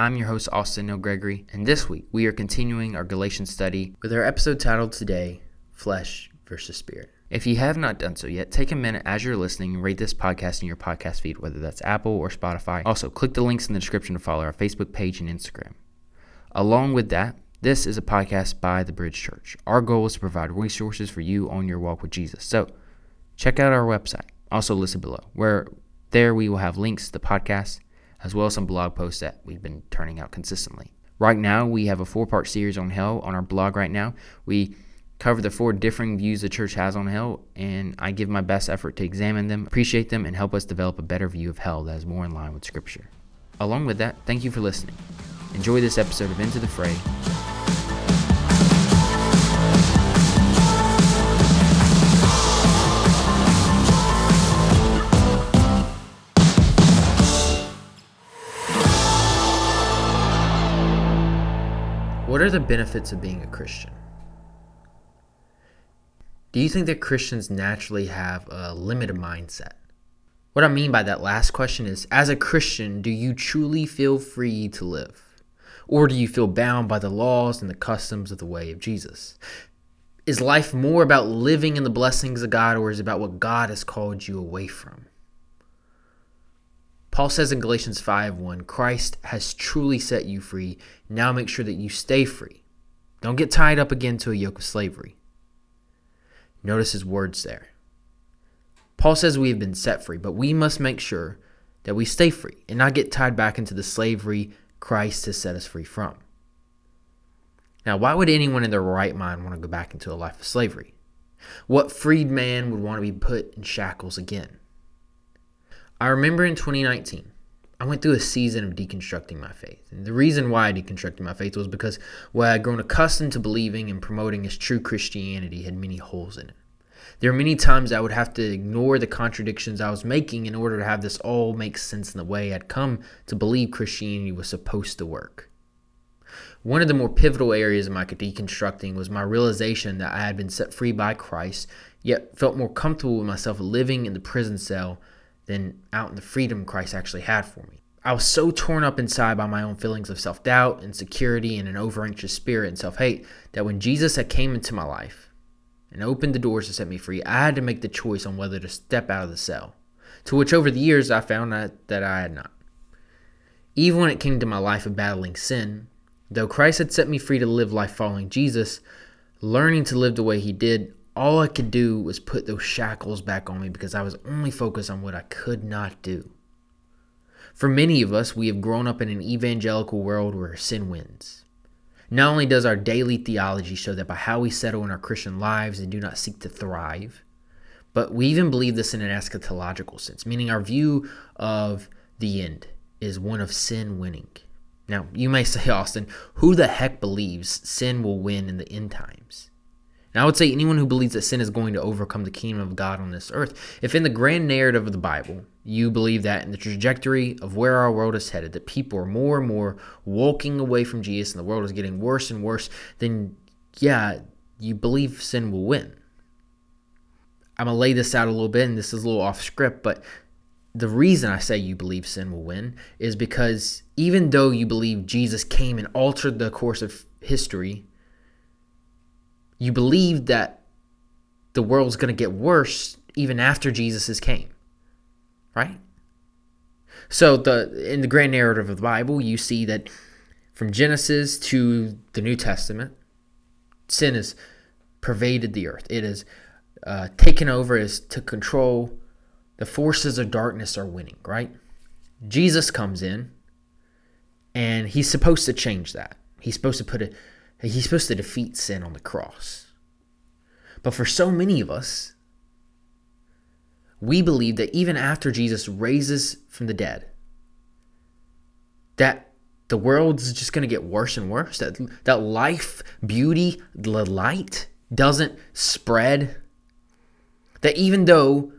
I'm your host, Austin Neil Gregory, and this week we are continuing our Galatians study with our episode titled today, Flesh versus Spirit. If you have not done so yet, take a minute as you're listening and rate this podcast in your podcast feed, whether that's Apple or Spotify. Also, click the links in the description to follow our Facebook page and Instagram. Along with that, this is a podcast by the Bridge Church. Our goal is to provide resources for you on your walk with Jesus. So, check out our website. Also, listed below, where there we will have links to the podcast as well as some blog posts that we've been turning out consistently. Right now, we have a four part series on hell on our blog right now. We cover the four differing views the church has on hell, and I give my best effort to examine them, appreciate them, and help us develop a better view of hell that is more in line with Scripture. Along with that, thank you for listening. Enjoy this episode of Into the Fray. What are the benefits of being a Christian? Do you think that Christians naturally have a limited mindset? What I mean by that last question is as a Christian, do you truly feel free to live? Or do you feel bound by the laws and the customs of the way of Jesus? Is life more about living in the blessings of God or is it about what God has called you away from? Paul says in Galatians 5:1, Christ has truly set you free. Now make sure that you stay free. Don't get tied up again to a yoke of slavery. Notice his words there. Paul says we have been set free, but we must make sure that we stay free and not get tied back into the slavery Christ has set us free from. Now, why would anyone in their right mind want to go back into a life of slavery? What freed man would want to be put in shackles again? I remember in 2019, I went through a season of deconstructing my faith. And the reason why I deconstructed my faith was because what I had grown accustomed to believing and promoting as true Christianity had many holes in it. There were many times I would have to ignore the contradictions I was making in order to have this all make sense in the way I'd come to believe Christianity was supposed to work. One of the more pivotal areas of my deconstructing was my realization that I had been set free by Christ, yet felt more comfortable with myself living in the prison cell than out in the freedom Christ actually had for me. I was so torn up inside by my own feelings of self doubt, insecurity, and an over anxious spirit and self hate that when Jesus had came into my life and opened the doors to set me free, I had to make the choice on whether to step out of the cell, to which over the years I found that, that I had not. Even when it came to my life of battling sin, though Christ had set me free to live life following Jesus, learning to live the way he did all I could do was put those shackles back on me because I was only focused on what I could not do. For many of us, we have grown up in an evangelical world where sin wins. Not only does our daily theology show that by how we settle in our Christian lives and do not seek to thrive, but we even believe this in an eschatological sense, meaning our view of the end is one of sin winning. Now, you may say, Austin, who the heck believes sin will win in the end times? And I would say anyone who believes that sin is going to overcome the kingdom of God on this earth, if in the grand narrative of the Bible, you believe that in the trajectory of where our world is headed, that people are more and more walking away from Jesus and the world is getting worse and worse, then yeah, you believe sin will win. I'm going to lay this out a little bit, and this is a little off script, but the reason I say you believe sin will win is because even though you believe Jesus came and altered the course of history you believe that the world's going to get worse even after Jesus came. Right? So the in the grand narrative of the Bible, you see that from Genesis to the New Testament, sin has pervaded the earth. It has uh, taken over as to control. The forces of darkness are winning, right? Jesus comes in and he's supposed to change that. He's supposed to put a He's supposed to defeat sin on the cross. But for so many of us, we believe that even after Jesus raises from the dead, that the world's just going to get worse and worse. That that life, beauty, the light doesn't spread. That even though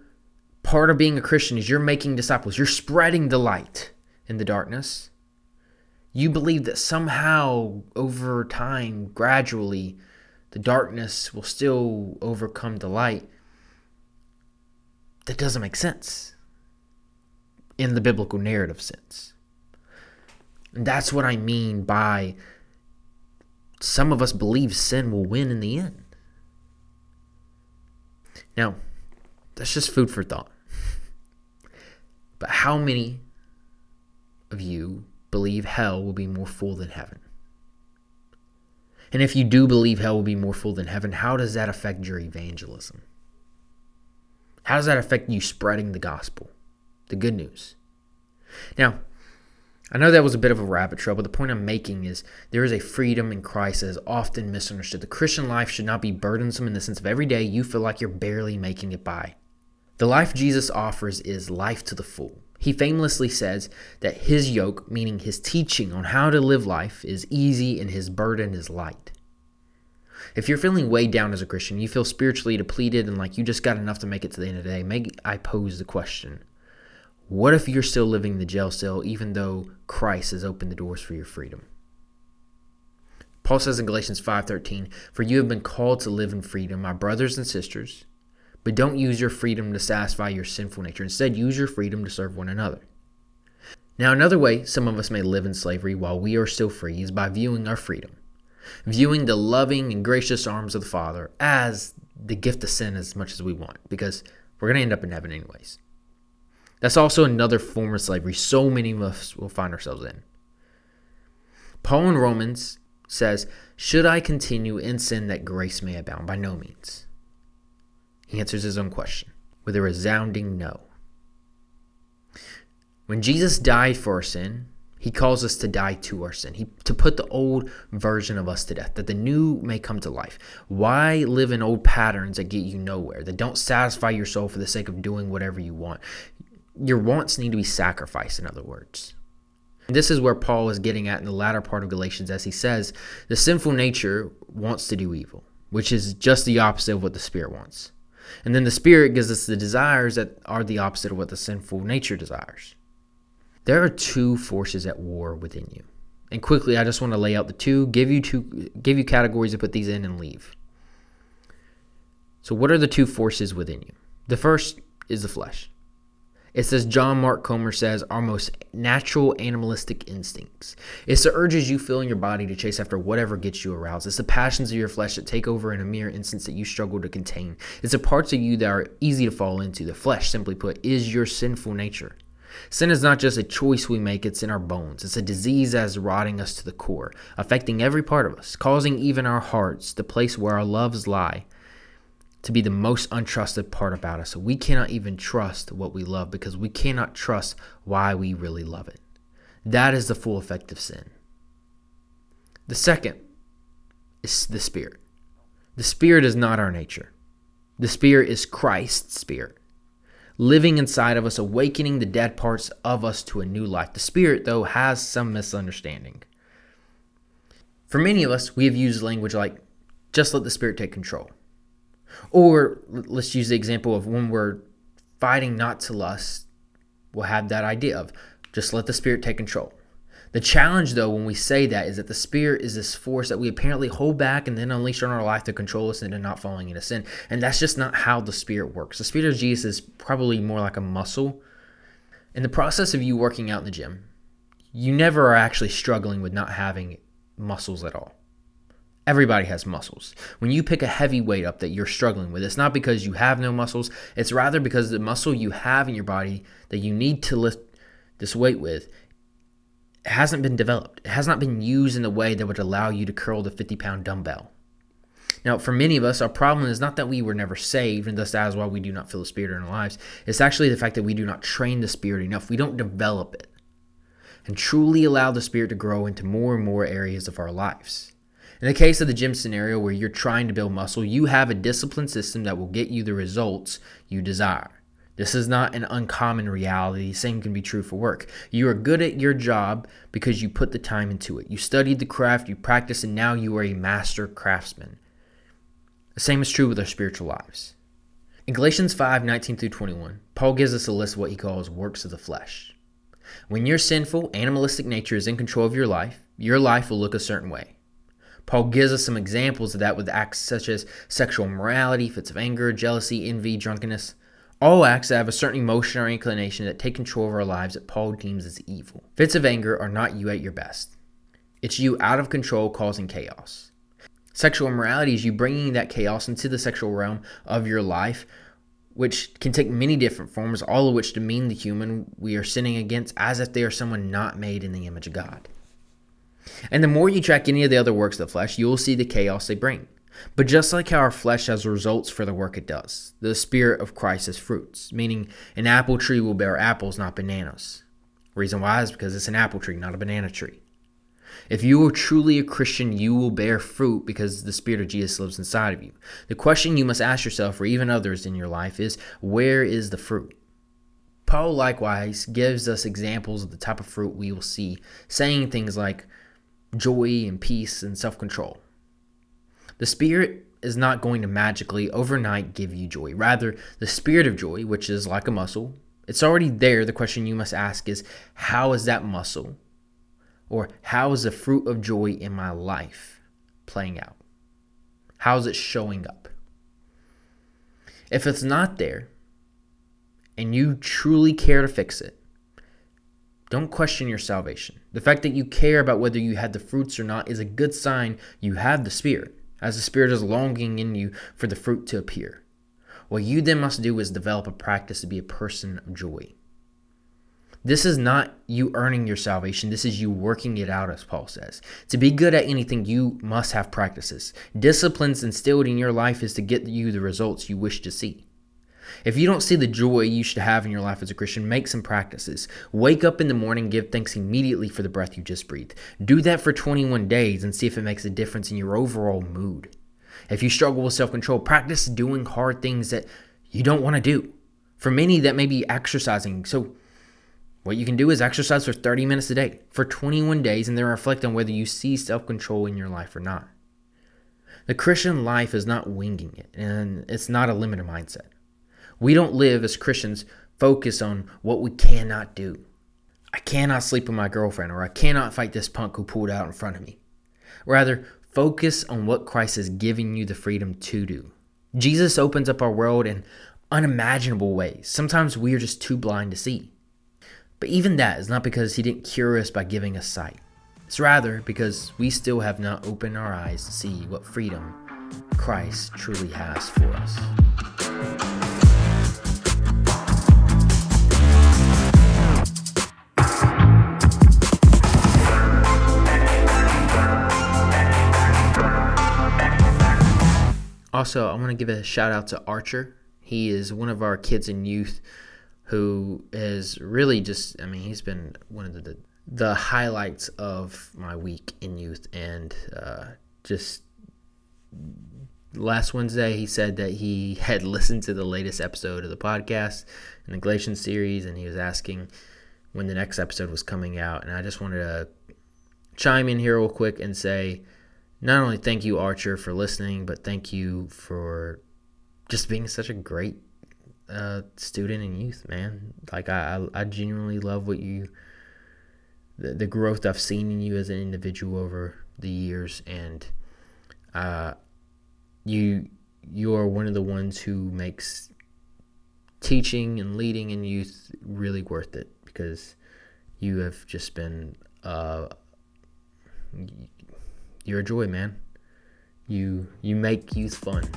part of being a Christian is you're making disciples, you're spreading the light in the darkness you believe that somehow over time, gradually, the darkness will still overcome the light. That doesn't make sense in the biblical narrative sense. And that's what I mean by some of us believe sin will win in the end. Now, that's just food for thought. But how many of you believe hell will be more full than heaven? And if you do believe hell will be more full than heaven, how does that affect your evangelism? How does that affect you spreading the gospel, the good news? Now, I know that was a bit of a rabbit trail, but the point I'm making is there is a freedom in Christ that is often misunderstood. The Christian life should not be burdensome in the sense of every day you feel like you're barely making it by. The life Jesus offers is life to the full. He famously says that his yoke, meaning his teaching on how to live life, is easy and his burden is light. If you're feeling weighed down as a Christian, you feel spiritually depleted and like you just got enough to make it to the end of the day, maybe I pose the question what if you're still living in the jail cell even though Christ has opened the doors for your freedom? Paul says in Galatians 5:13, "For you have been called to live in freedom, my brothers and sisters, but don't use your freedom to satisfy your sinful nature. Instead, use your freedom to serve one another." Now, another way some of us may live in slavery while we are still free is by viewing our freedom, viewing the loving and gracious arms of the Father as the gift of sin as much as we want, because we're going to end up in heaven anyways. That's also another form of slavery so many of us will find ourselves in. Paul in Romans says, Should I continue in sin that grace may abound? By no means. He answers his own question with a resounding no. When Jesus died for our sin, he calls us to die to our sin, he, to put the old version of us to death, that the new may come to life. Why live in old patterns that get you nowhere, that don't satisfy your soul for the sake of doing whatever you want? your wants need to be sacrificed, in other words. And this is where Paul is getting at in the latter part of Galatians as he says, the sinful nature wants to do evil, which is just the opposite of what the Spirit wants. And then the Spirit gives us the desires that are the opposite of what the sinful nature desires. There are two forces at war within you. And quickly, I just want to lay out the two, give you two, give you categories to put these in and leave. So, what are the two forces within you? The first is the flesh. It says John Mark Comer says our most natural animalistic instincts. It's the urges you feel in your body to chase after whatever gets you aroused. It's the passions of your flesh that take over in a mere instant that you struggle to contain. It's the parts of you that are easy to fall into. The flesh, simply put, is your sinful nature. Sin is not just a choice we make, it's in our bones. It's a disease that is rotting us to the core, affecting every part of us, causing even our hearts, the place where our loves lie, to be the most untrusted part about us. We cannot even trust what we love because we cannot trust why we really love it. That is the full effect of sin. The second is the Spirit. The Spirit is not our nature, the Spirit is Christ's Spirit. Living inside of us, awakening the dead parts of us to a new life. The Spirit, though, has some misunderstanding. For many of us, we have used language like, just let the Spirit take control. Or let's use the example of when we're fighting not to lust, we'll have that idea of just let the spirit take control. The challenge, though, when we say that, is that the spirit is this force that we apparently hold back and then unleash on our life to control us into not falling into sin. And that's just not how the spirit works. The spirit of Jesus is probably more like a muscle. In the process of you working out in the gym, you never are actually struggling with not having muscles at all. Everybody has muscles. When you pick a heavy weight up that you're struggling with, it's not because you have no muscles, it's rather because the muscle you have in your body that you need to lift this weight with hasn't been developed. It has not been used in a way that would allow you to curl the 50 pound dumbbell. Now, for many of us, our problem is not that we were never saved, and thus that is why we do not feel the Spirit in our lives. It's actually the fact that we do not train the Spirit enough. We don't develop it and truly allow the Spirit to grow into more and more areas of our lives. In the case of the gym scenario where you're trying to build muscle, you have a discipline system that will get you the results you desire. This is not an uncommon reality. The same can be true for work. You are good at your job because you put the time into it. You studied the craft, you practice, and now you are a master craftsman. The same is true with our spiritual lives. In Galatians 5 19 through 21, Paul gives us a list of what he calls works of the flesh. When your sinful, animalistic nature is in control of your life, your life will look a certain way. Paul gives us some examples of that with acts such as sexual immorality, fits of anger, jealousy, envy, drunkenness. All acts that have a certain emotion or inclination that take control of our lives that Paul deems as evil. Fits of anger are not you at your best. It's you out of control causing chaos. Sexual immorality is you bringing that chaos into the sexual realm of your life, which can take many different forms, all of which demean the human we are sinning against as if they are someone not made in the image of God. And the more you track any of the other works of the flesh, you will see the chaos they bring. But just like how our flesh has results for the work it does, the Spirit of Christ has fruits, meaning an apple tree will bear apples, not bananas. Reason why is because it's an apple tree, not a banana tree. If you are truly a Christian, you will bear fruit because the Spirit of Jesus lives inside of you. The question you must ask yourself, or even others in your life, is where is the fruit? Paul likewise gives us examples of the type of fruit we will see, saying things like joy and peace and self control. The Spirit is not going to magically overnight give you joy. Rather, the Spirit of joy, which is like a muscle, it's already there. The question you must ask is how is that muscle or how is the fruit of joy in my life playing out? How is it showing up? If it's not there and you truly care to fix it, don't question your salvation. The fact that you care about whether you had the fruits or not is a good sign you have the Spirit, as the Spirit is longing in you for the fruit to appear. What you then must do is develop a practice to be a person of joy. This is not you earning your salvation. This is you working it out, as Paul says. To be good at anything, you must have practices. Disciplines instilled in your life is to get you the results you wish to see. If you don't see the joy you should have in your life as a Christian, make some practices. Wake up in the morning, give thanks immediately for the breath you just breathed. Do that for 21 days and see if it makes a difference in your overall mood. If you struggle with self control, practice doing hard things that you don't want to do. For many, that may be exercising. So, what you can do is exercise for 30 minutes a day for 21 days and then reflect on whether you see self control in your life or not. The Christian life is not winging it, and it's not a limited mindset. We don't live as Christians focus on what we cannot do. I cannot sleep with my girlfriend, or I cannot fight this punk who pulled out in front of me. Rather, focus on what Christ is giving you the freedom to do. Jesus opens up our world in unimaginable ways. Sometimes we are just too blind to see. But even that is not because he didn't cure us by giving us sight. It's rather because we still have not opened our eyes to see what freedom Christ truly has for us. Also, I want to give a shout out to Archer. He is one of our kids in youth who is really just, I mean, he's been one of the, the highlights of my week in youth. And uh, just last Wednesday, he said that he had listened to the latest episode of the podcast in the Galatians series, and he was asking when the next episode was coming out. And I just wanted to chime in here real quick and say, not only thank you, Archer, for listening, but thank you for just being such a great uh, student and youth, man. Like I, I, genuinely love what you, the, the growth I've seen in you as an individual over the years, and uh, you, you are one of the ones who makes teaching and leading in youth really worth it because you have just been, uh, you're a joy, man. You you make youth fun.